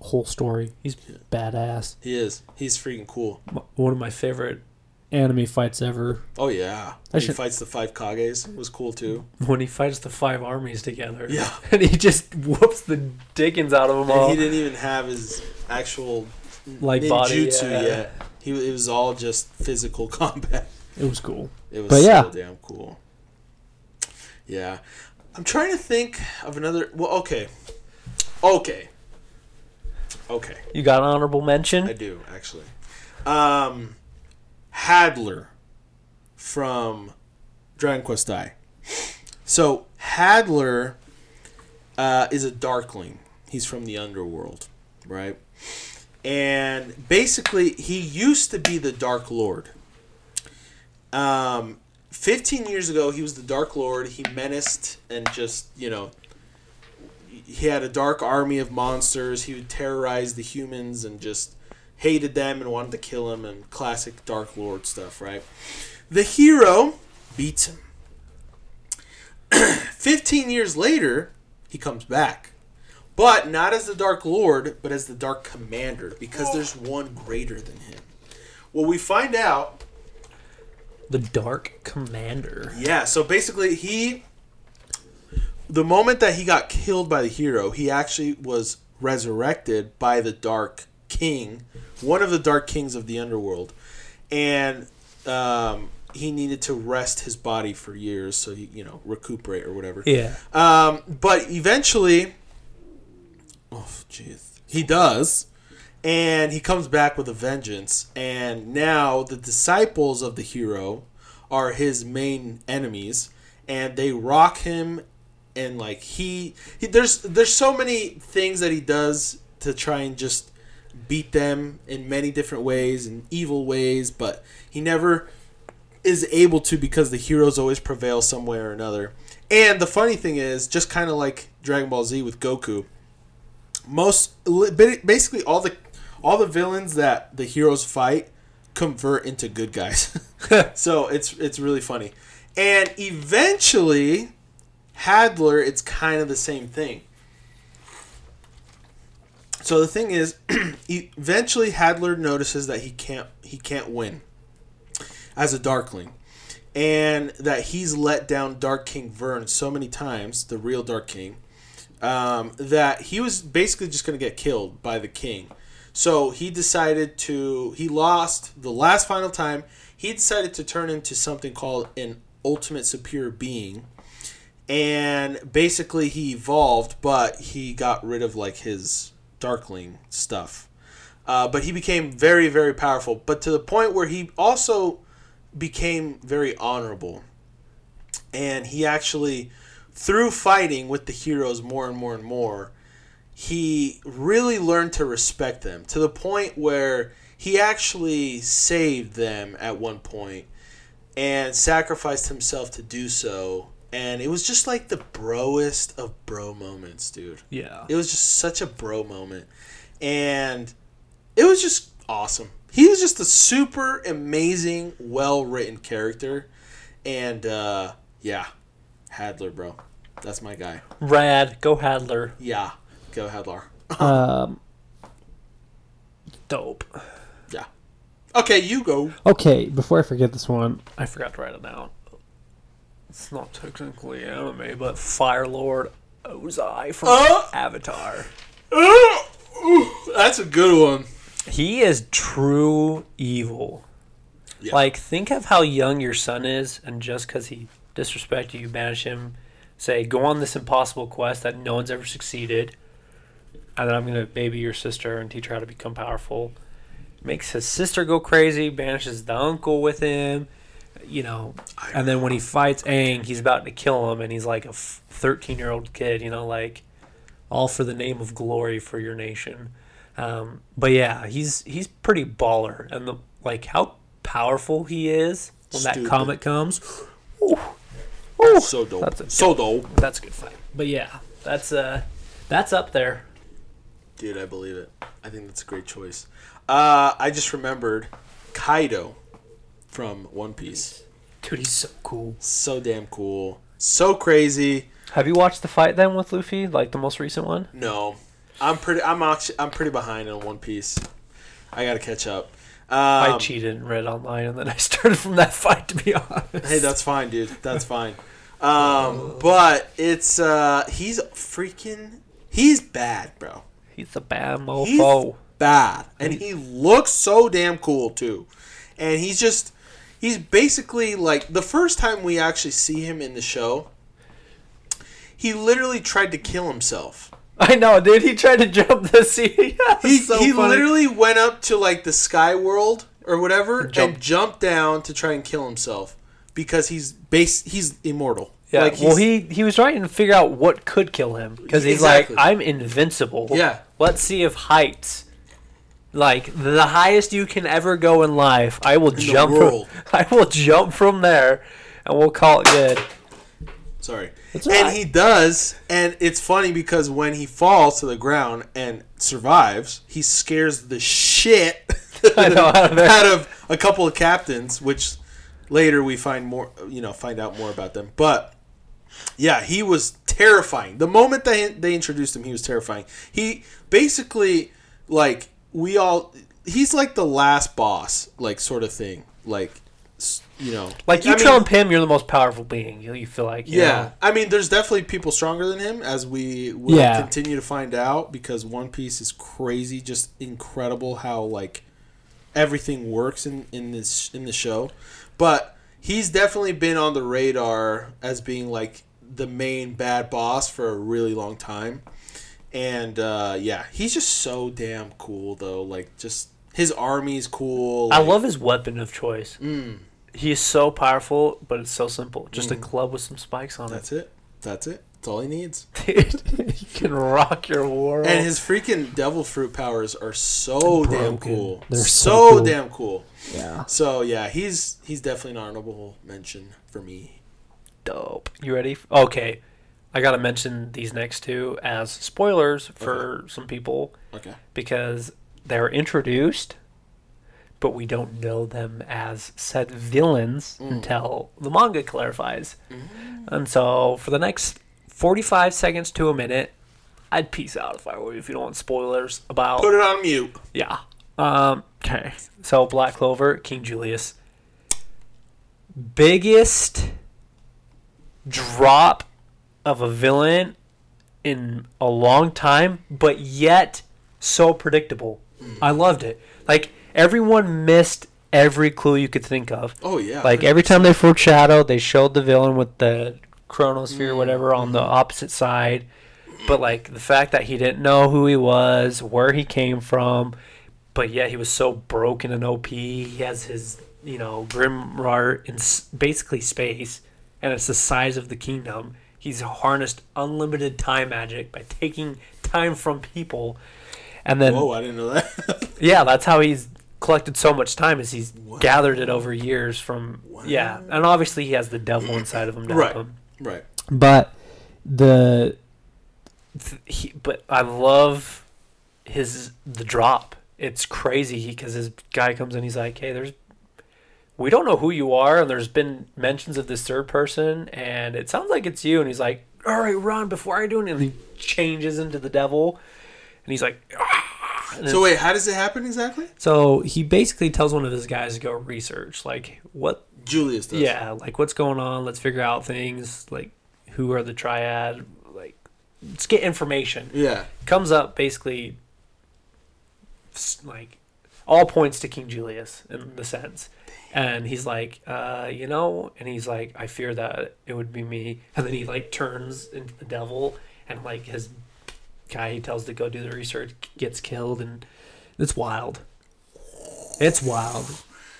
whole story. He's Badass. He is. He's freaking cool. one of my favorite. Anime fights ever. Oh yeah. I he fights the five Kages. Was cool too. When he fights the five armies together. Yeah. And he just whoops the dickens out of them all. He didn't even have his actual Like body, ninjutsu yeah. yet. He it was all just physical combat. It was cool. It was But so yeah. damn cool. Yeah. I'm trying to think of another well okay. Okay. Okay. You got an honorable mention? I do, actually. Um Hadlar from Dragon Quest Dai. So Hadlar uh, is a darkling. He's from the underworld, right? And basically, he used to be the Dark Lord. Um, 15 years ago, he was the Dark Lord. He menaced and just, you know, he had a dark army of monsters. He would terrorize the humans and just hated them and wanted to kill him and classic Dark Lord stuff, right? The hero beats him. 15 years later, he comes back. But not as the Dark Lord, but as the Dark Commander, because there's one greater than him. Well, we find out The Dark Commander. Yeah, so basically he the moment that he got killed by the hero, he actually was resurrected by the Dark King, one of the Dark Kings of the underworld. And um, he needed to rest his body for years so he, you know, recuperate or whatever. Yeah. Um, but eventually, oh jeez, he does, and he comes back with a vengeance. And now the disciples of the hero are his main enemies, and they rock him. And like he, he there's there's so many things that he does to try and just beat them in many different ways and evil ways, but he never is able to because the heroes always prevail some way or another. And the funny thing is, just kind of like Dragon Ball Z with Goku, most basically all the all the villains that the heroes fight convert into good guys. so it's it's really funny. And eventually Hadlar it's kind of the same thing. So the thing is eventually Hadlar notices that he can't he can't win as a darkling and that he's let down Dark King Vearn so many times, the real Dark King, um, that he was basically just going to get killed by the king. So he decided to. He lost the last final time. He decided to turn into something called an ultimate superior being, and basically he evolved, but he got rid of like his Darkling stuff. Uh, but he became very, very powerful. But to the point where he also became very honorable. And he actually, through fighting with the heroes more and more and more, he really learned to respect them to the point where he actually saved them at one point and sacrificed himself to do so. And it was just like the broest of bro moments, dude. Yeah. It was just such a bro moment. And it was just awesome. He was just a super amazing, well written character. And uh, yeah, Hadlar, bro. That's my guy. Rad. Go Hadlar. Yeah, go Hadlar. Um, Dope. Yeah. Okay, you go. okay, before I forget this one, I forgot to write it down. It's not technically anime, but Fire Lord Ozai from Uh? Avatar. That's a good one. He is true evil. Yeah. Like, think of how young your son is, and just because he disrespected you, banish him. Say, go on this impossible quest that no one's ever succeeded, and then I'm gonna baby your sister and teach her how to become powerful. Makes his sister go crazy, banishes the uncle with him, you know. And then when he fights Aang, he's about to kill him, and he's like a 13 year old kid, you know, like all for the name of glory for your nation. Um, but yeah, he's he's pretty baller, and the like how powerful he is when that comet comes. Ooh, ooh, So dope. That's a- so dope. that's a good fight. But yeah, that's uh, that's up there. Dude, I believe it. I think that's a great choice. Uh, I just remembered Kaido from One Piece. Dude, he's so cool. So damn cool. So crazy. Have you watched the fight then with Luffy, like the most recent one? No, I'm pretty. I'm actually. I'm pretty behind on One Piece. I gotta catch up. Um, I cheated and read online, and then I started from that fight. To be honest, Hey, that's fine, dude. That's fine. Um, but it's uh, he's freaking. He's bad, bro. he's a bad He's mofo. bad, and he looks so damn cool too. And he's just. He's basically like the first time we actually see him in the show. He literally tried to kill himself. I know, dude. He tried to jump the sea. He, so he funny. literally went up to like the sky world or whatever Jump. and jumped down to try and kill himself because he's base he's immortal. Yeah, Like, well, he he was trying to figure out what could kill him because he's Exactly. like, I'm invincible. Yeah. Let's see if heights, like the highest you can ever go in life, I will the jump. From, I will jump from there, and we'll call it good. Sorry. It's and he does, and it's funny because when he falls to the ground and survives, he scares the shit know, out of out of a couple of captains, which later we find more, you know, find out more about them. But yeah, he was terrifying. The moment they they introduced him, he was terrifying. He basically like we all he's like the last boss, like sort of thing, like you know, Like you I mean- him, you're the most powerful being. You, you feel like you yeah, know? I mean, there's definitely people stronger than him, as we will Yeah. continue to find out. Because One Piece is crazy, just incredible how like everything works in in this in the show. But he's definitely been on the radar as being like the main bad boss for a really long time. And uh, yeah, he's just so damn cool though. Like just his army's cool. I love his weapon of choice. Mm, He is so powerful, but it's so simple. Just a club with some spikes on it. that's it. That's it. That's all he needs. Dude, he can rock your world. And his freaking devil fruit powers are so damn cool. They're so, so cool. damn cool. Yeah. So yeah, he's he's definitely an honorable mention for me. dope. You ready? Okay. I got to mention these next two as spoilers for some people Okay. because they're introduced, but we don't know them as said villains Mm. until the manga clarifies. And so for the next 45 seconds to a minute, I'd peace out if I were you if you don't want spoilers about. Put it on mute. Yeah. Um, okay. So Black Clover, King Julius. Biggest drop of a villain in a long time, but yet so predictable. Mm. I loved it. Like everyone missed every clue you could think of. Oh yeah. Like every time they foreshadowed, they showed the villain with the chronosphere, or mm, whatever, on the mm-hmm. opposite side. But like the fact that he didn't know who he was, where he came from, but yet he was so broken and OP. He has his, you know, grim grimoire in basically space, and it's the size of the kingdom. He's harnessed unlimited time magic by taking time from people, and then Whoa, I didn't know that. yeah, that's how he's collected so much time is he's Wow. gathered it over years from yeah, and obviously he has the devil inside of him to Right. help him. right. But the Th- He, but I love his the drop. It's crazy because his guy comes in. He's like, "Hey, there's we don't know who you are, and there's been mentions of this third person, and it sounds like it's you." And he's like, "All right, run before I do it." And he changes into the devil, and he's like, "Ah," and So wait, how does it happen exactly? So he basically tells one of his guys to go research, like what, Julius does. yeah, like what's going on. Let's figure out things, like who are the triad, like let's get information. Yeah. Comes up basically, like all points to King Julius in the sense, and he's like, uh, you know, and he's like, I fear that it would be me, and then he like turns into the devil, and like his guy he tells to go do the research gets killed, and it's wild. It's wild.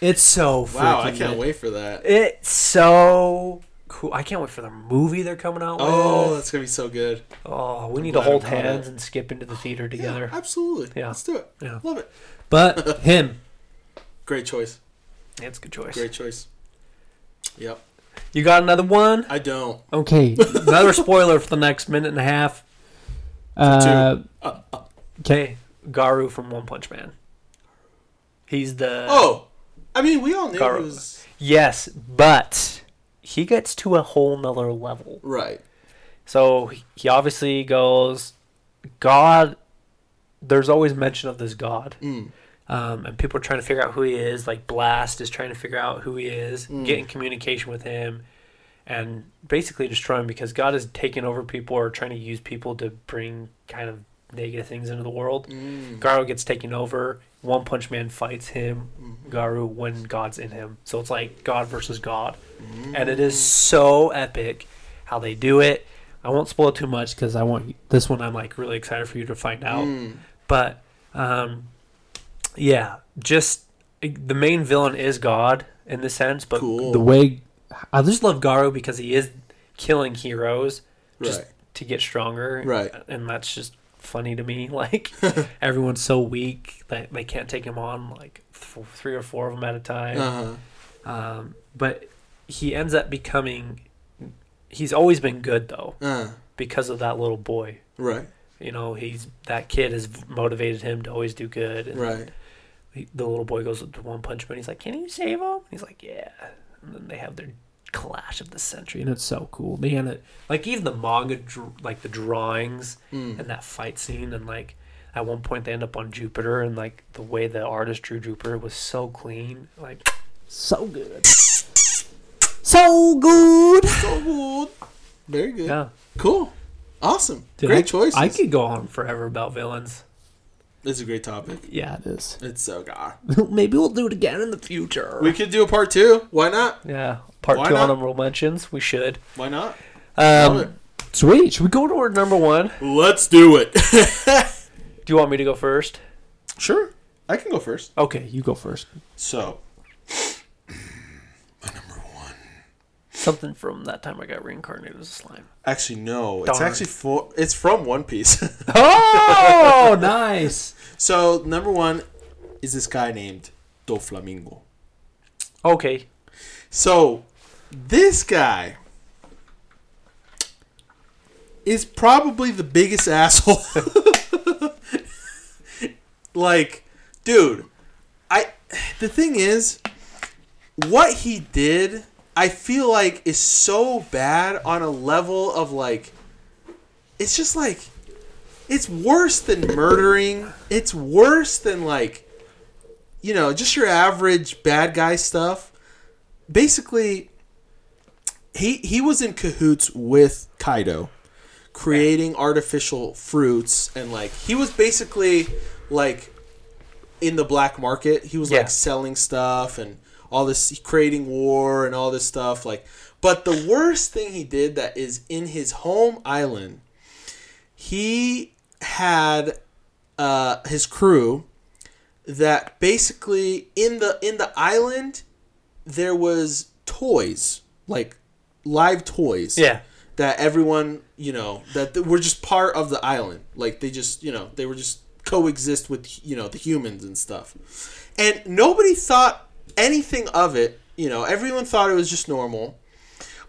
It's so Wow, I can't good. wait for that. It's so cool. I can't wait for the movie they're coming out with. Oh, with. that's gonna be so good. Oh, we I'm need to hold hands it. and skip into the theater Yeah, together. absolutely. Yeah. Let's do it. Yeah. Love it. but him. Great choice. Yeah, it's a good choice. Great choice. Yep. You got another one? I don't. Okay. Another spoiler for the next minute and a half. Uh, Okay, Garu from One Punch Man. He's the Oh, I mean, we all knew Garo. he was yes, but he gets to a whole nother level. right. So he- he obviously goes, God. There's always mention of this God. Mm. Um, and people are trying to figure out who he is. Like Blast is trying to figure out who he is, Mm. get in communication with him, and basically destroy him because God is taking over people or trying to use people to bring kind of negative things into the world. Mm. Garu gets taken over. One Punch Man fights him, Mhm. Garu, when God's in him. So it's like God versus God, Mm. and it is so epic how they do it. I won't spoil too much because I want this one I'm like really excited for you to find out. Mm. But um, yeah, just the main villain is God in this sense. But Cool. the way I just love Garo because he is killing heroes just Right. to get stronger. Right. and that's just funny to me. Like everyone's so weak that they can't take him on. Like th- three or four of them at a time. Uh huh. Um, but he ends up becoming. He's always been good though Uh. because of that little boy. Right. You know, he's that kid has motivated him to always do good. And Right. He, the little boy goes to One Punch Man. He's like, "Can you save him?" He's like, "Yeah." And then they have their clash of the century, and it's so cool. They had it like even the manga, like the drawings Mm. and that fight scene, and like at one point they end up on Jupiter, and like the way the artist drew Jupiter was so clean. Like, so good, so good. So good. Very good. yeah, Cool. Awesome. Dude, great I- choice. I could go on forever about villains. This is a great topic. Yeah, it is. It's so good. Maybe we'll do it again in the future. We could do a part two. Why not? yeah, part Why two not? honorable mentions. We should. Why not? Um, sweet. Should we go to our number one? Let's do it. Do you want me to go first? sure. I can go first. Okay. You go first. So, my number one Something from that time I got reincarnated as a slime. Actually, no. It's actually for. It's from One Piece. Oh, nice. so number one is this guy named Doflamingo. Okay. So this guy is probably the biggest asshole. like, dude, I the thing is what he did I feel like is so bad on a level of like it's just like it's worse than murdering. It's worse than like you know, just your average bad guy stuff. Basically he he was in cahoots with Kaido creating artificial fruits and like he was basically like in the black market. He was Yeah. like selling stuff and all this creating war and all this stuff like but the worst thing he did that is in his home island he had uh, his crew that basically in the in the island there was toys like live toys Yeah. that everyone you know that were just part of the island like they just you know they were just coexist with you know the humans and stuff and nobody thought anything of it you know everyone thought it was just normal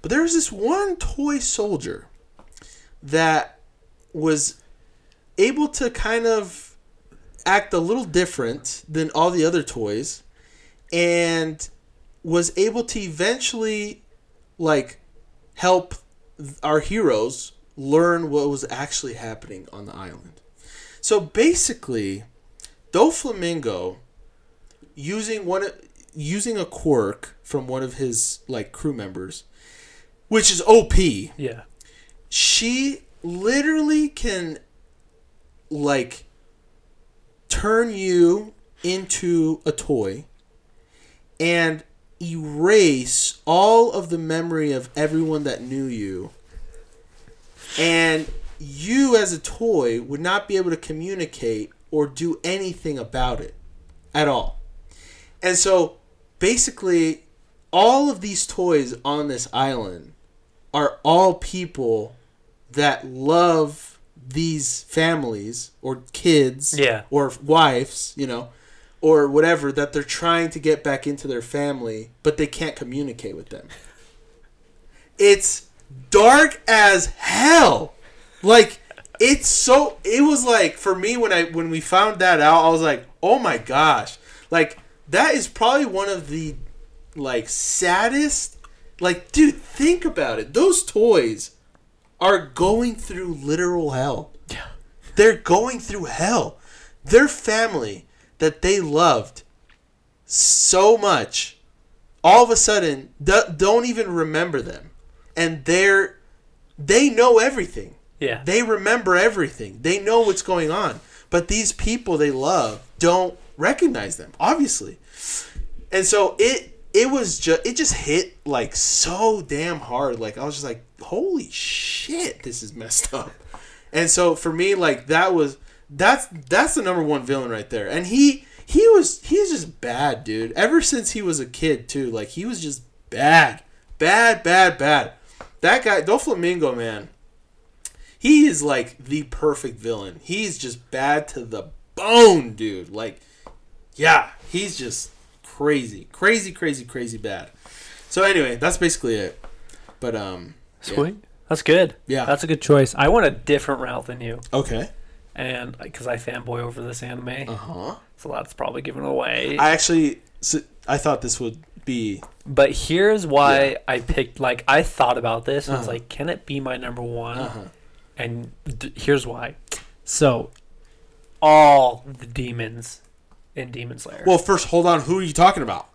but there was this one toy soldier that was able to kind of act a little different than all the other toys and was able to eventually like help our heroes learn what was actually happening on the island. So basically, Doflamingo using one of- using a quirk from one of his like crew members, which is OP, Yeah. she literally can like turn you into a toy and erase all of the memory of everyone that knew you. And you as a toy would not be able to communicate or do anything about it at all. And so basically all of these toys on this island are all people that love these families or kids Yeah. or wives, you know, or whatever that they're trying to get back into their family, but they can't communicate with them. It's dark as hell. Like it's so it was like for me when I when we found that out, I was like, "Oh my gosh." Like that is probably one of the like saddest like dude, think about it. Those toys are going through literal hell. Yeah. They're going through hell. Their family that they loved so much, all of a sudden, do- don't even remember them, and they're they know everything. Yeah. They remember everything. They know what's going on. But these people they love don't recognize them, obviously. And so it it was just it just hit like so damn hard. Like I was just like, holy shit, this is messed up. And so for me, like that was that's that's the number one villain right there. And he he was he's just bad, dude. Ever since he was a kid too, like he was just bad, bad, bad, bad. That guy, Doflamingo, man, he is like the perfect villain. He's just bad to the bone, dude. Like, yeah, he's just crazy, crazy, crazy, crazy bad. So anyway, that's basically it. But um, yeah. Sweet. That's good. Yeah. That's a good choice. I went a different route than you, Okay. and because I fanboy over this anime, Uh huh. so that's probably given away. I actually, I thought this would be but here's why I picked. Like I thought about this, and I was Uh-huh. like, can it be my number one? uh huh. And d- here's why. So, all the demons in Demon Slayer, Well, first, hold on. Who are you talking about?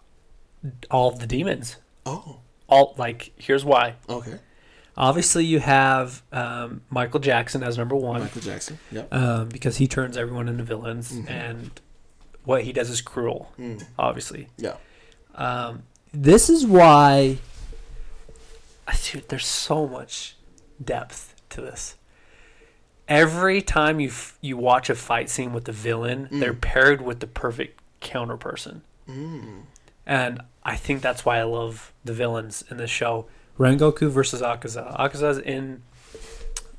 all the demons, Oh, all like here's why. okay. Obviously, you have um, Michael Jackson as number one. Michael Jackson. Yep. um, because he turns everyone into villains, Mhm. and what he does is cruel. Mm. Obviously, Yeah. um, This is why dude, there's so much depth to this. Every time you f- you watch a fight scene with the villain, Mm. they're paired with the perfect counter person, Mm. and I think that's why I love the villains in this show. Rengoku versus Akaza. Akaza's in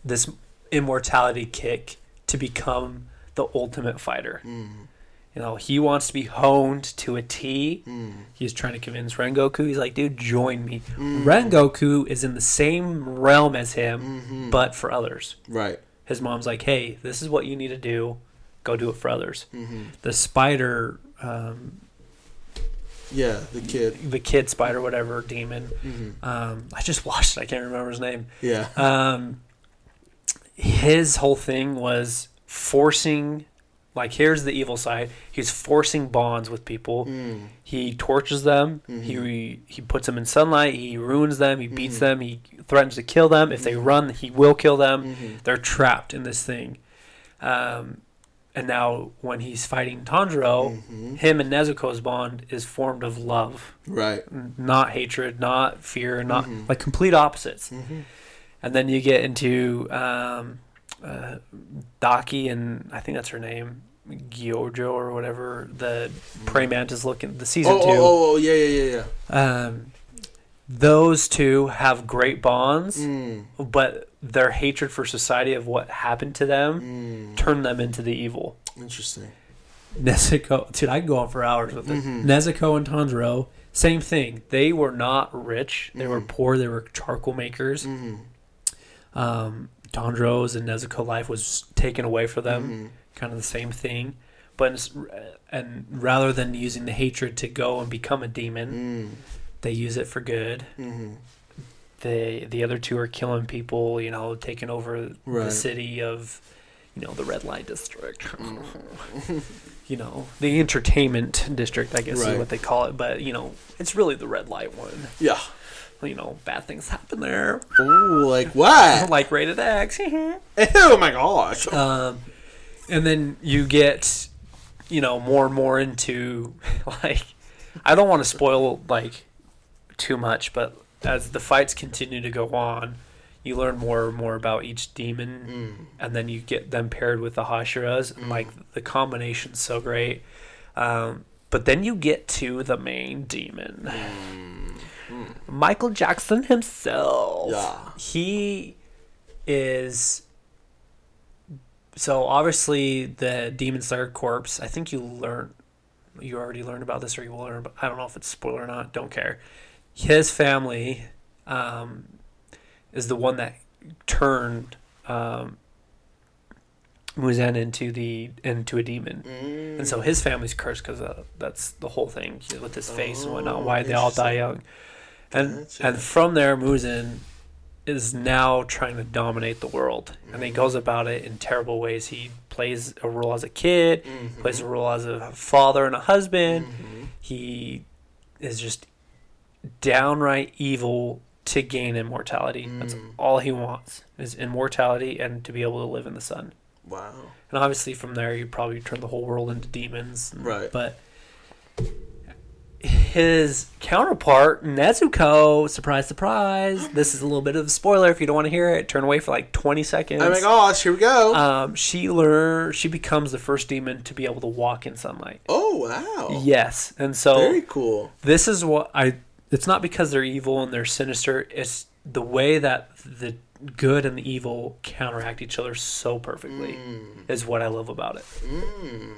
this immortality kick to become the ultimate fighter. Mm. You know, he wants to be honed to a T. Mm. He's trying to convince Rengoku. He's like, dude, join me. Mm. Rengoku is in the same realm as him, Mhm. but for others. Right. His mom's like, hey, this is what you need to do. Go do it for others. hmm The spider, um, Yeah, the kid. the kid spider, whatever, demon. hmm Um, I just watched it. I can't remember his name. Yeah. Um, his whole thing was forcing, like, here's the evil side. He's forcing bonds with people. Mm. He tortures them. He he puts them in sunlight. He ruins them. He beats them. He threatens to kill them. If they run, he will kill them. Mhm. They're trapped in this thing. Um, and now when he's fighting Tanjiro, Mhm. him and Nezuko's bond is formed of love, Right. not hatred, not fear, not Mhm. like complete opposites. Mhm. And then you get into um, uh, Daki and I think that's her name, Gyojo or whatever. The prey mantis looking the season Oh, two. oh, oh, oh, yeah, yeah, yeah, yeah. Um, those two have great bonds, Mm. but their hatred for society of what happened to them Mm. turned them into the evil. Interesting. Nezuko, dude, I can go on for hours with it. Mhm. Nezuko and Tanjiro, same thing. They were not rich. They were Mhm. poor. They were charcoal makers. Mm. Um, Tanjiro's and Nezuko life was taken away from them. Mhm. Kind of the same thing. But and rather than using the hatred to go and become a demon, Mm. they use it for good. Mhm. the the other two are killing people, you know, taking over the city of, you know, the red light district. Mm. you know, the entertainment district, I guess Right. is what they call it. But you know, it's really the red light one. Yeah. You know, bad things happen there, Oh, like what? like rated X. oh my gosh. um, and then you get, you know, more and more into like, I don't want to spoil like too much, but as the fights continue to go on, you learn more and more about each demon, Mm. and then you get them paired with the Hashiras, and like the combination's so great. Um, but then you get to the main demon, Michael Jackson himself. Yeah. He is. So obviously the demon slayer corpse. I think you learned you already learned about this, or you will learn. But I don't know if it's a spoiler or not. Don't care. His family um, is the one that turned um, Muzan into the into a demon, Mm. and so his family's cursed because uh, that's the whole thing with his face and whatnot. Oh, Why they all die young, and Gotcha. and from there Muzan is now trying to dominate the world, and he goes about it in terrible ways. He plays a role as a kid, Mhm. plays a role as a father and a husband. Mhm. He is just downright evil to gain immortality. That's Mm. all he wants is immortality and to be able to live in the sun. Wow. And obviously, from there, you probably turn the whole world into demons. Right. But his counterpart, Nezuko, surprise, surprise. This is a little bit of a spoiler. If you don't want to hear it, turn away for like 20 seconds. Oh my gosh, here we go. Um, she learn she becomes the first demon to be able to walk in sunlight. oh wow. Yes, and so Very cool. this is what I. It's not because they're evil and they're sinister. It's the way that the good and the evil counteract each other so perfectly Mm. is what I love about it. Mm.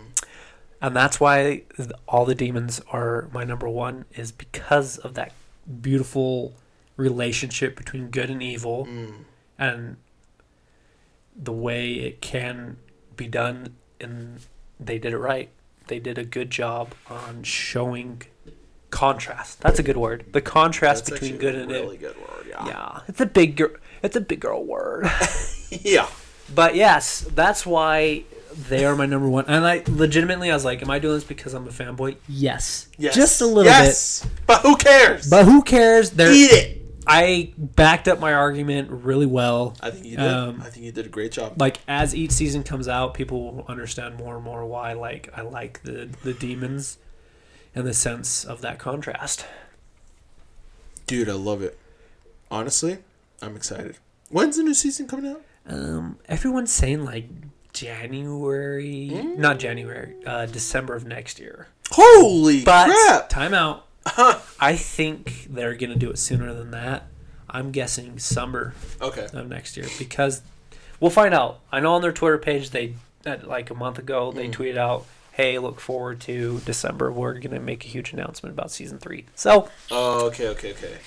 And that's why all the demons are my number one is because of that beautiful relationship between good and evil Mm. and the way it can be done and they did it right. They did a good job on showing contrast. That's a good word. The contrast That's between good and really evil. good word. Yeah. Yeah, it's a big girl. It's a big girl word. Yeah. But yes, that's why they are my number one. And I legitimately, I was like, "Am I doing this because I'm a fanboy?" Yes, Yes. just a little yes. But who cares? But who cares? They're, Eat it. I backed up my argument really well. I think you did. Um, I think you did a great job. Like as each season comes out, people will understand more and more why. Like I like the the demons, and the sense of that contrast. Dude, I love it. Honestly, I'm excited. When's the new season coming out? Um, everyone's saying like January, not January, uh, December of next year. Holy But crap! time out. I think they're gonna do it sooner than that. I'm guessing summer Okay. of next year because we'll find out. I know on their Twitter page they uh, like a month ago they Mm. tweeted out, "Hey, look forward to December. We're gonna make a huge announcement about season three. So Oh, okay, okay, okay.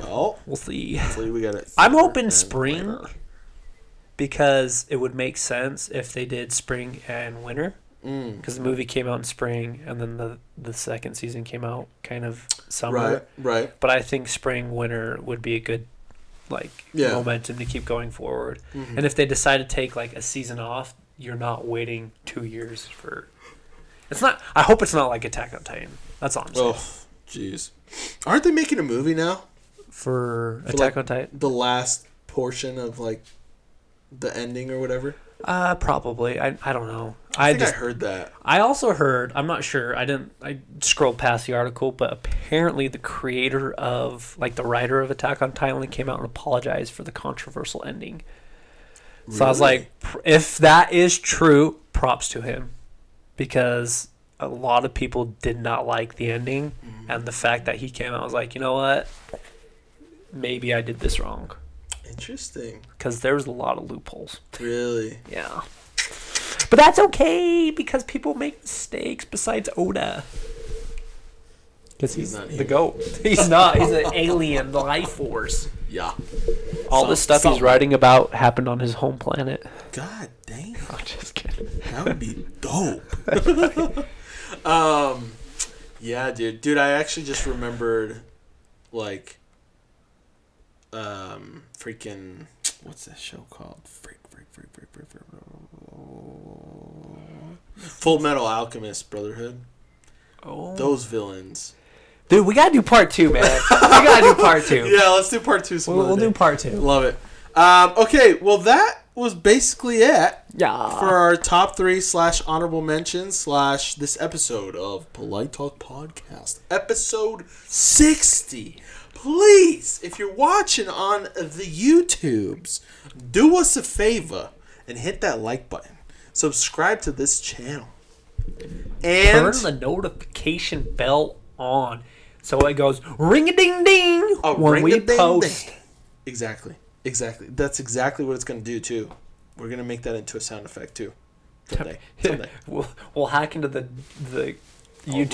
Well, we'll see. hopefully we got it. I'm hoping spring. later. Because it would make sense if they did spring and winter. Mm. Because the movie came out in spring, and then the the second season came out kind of summer. Right, right. But I think spring winter would be a good like Yeah. momentum to keep going forward. Mhm. And if they decide to take like a season off, you're not waiting two years for. It's not. I hope it's not like Attack on Titan. That's all I'm saying. Oh, jeez. Aren't they making a movie now? For For, Attack like- on Titan, The last portion of like the ending or whatever. uh, probably. I I don't know. I, I think just I heard that. I also heard, I'm not sure, I didn't, I scrolled past the article, but apparently the creator of, like the writer of Attack on Titan came out and apologized for the controversial ending. So I was like, if that is true, props to him. Because a lot of people did not like the ending. Mm-hmm. And the fact that he came out was like, you know what? Maybe I did this wrong. Interesting. Because there's a lot of loopholes. Really? Yeah. But that's okay because people make mistakes besides Oda. Because He's he's, not the goat. He's not. He's an alien life force. Yeah. All the stuff some- he's writing about happened on his home planet. God dang. I'm just kidding. That would be dope. um, yeah, dude, dude, I actually just remembered, like, um, freaking, what's that show called? Freak, freak, freak, freak, freak, freak. Full Metal Alchemist Brotherhood. Oh. Those villains. Dude, we gotta do part two, man. we gotta do part two. Yeah, let's do part two. Some We'll, we'll do part two. Love it. Um, okay, well that was basically it Yeah. for our top three slash honorable mentions slash this episode of Polite Talk Podcast, episode sixty. Please, if you're watching on the YouTubes, do us a favor and hit that like button. Subscribe to this channel. And Turn the notification bell on so it goes ring a ding ding when we post. Exactly. Exactly. That's exactly what it's going to do too. We're going to make that into a sound effect too. Someday. Someday. We'll, we'll hack into the the Oh,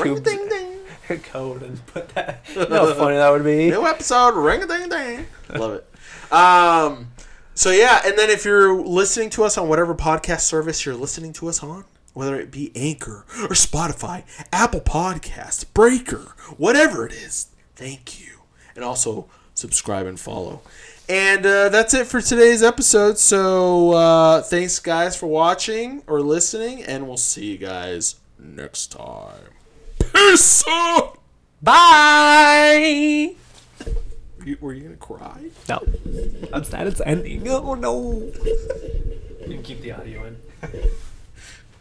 YouTube code and put that. You know how funny that would be. New episode, ring a ding ding. Love it. Um, so yeah, and then if you're listening to us on whatever podcast service you're listening to us on, whether it be Anchor or Spotify, Apple Podcast, Breaker, whatever it is, thank you, and also subscribe and follow. And uh, that's it for today's episode. So uh, thanks guys for watching or listening, and we'll see you guys next time. Peace out. Bye. You- Were you gonna cry? No, I'm sad it's ending. Oh no. You can keep the audio in.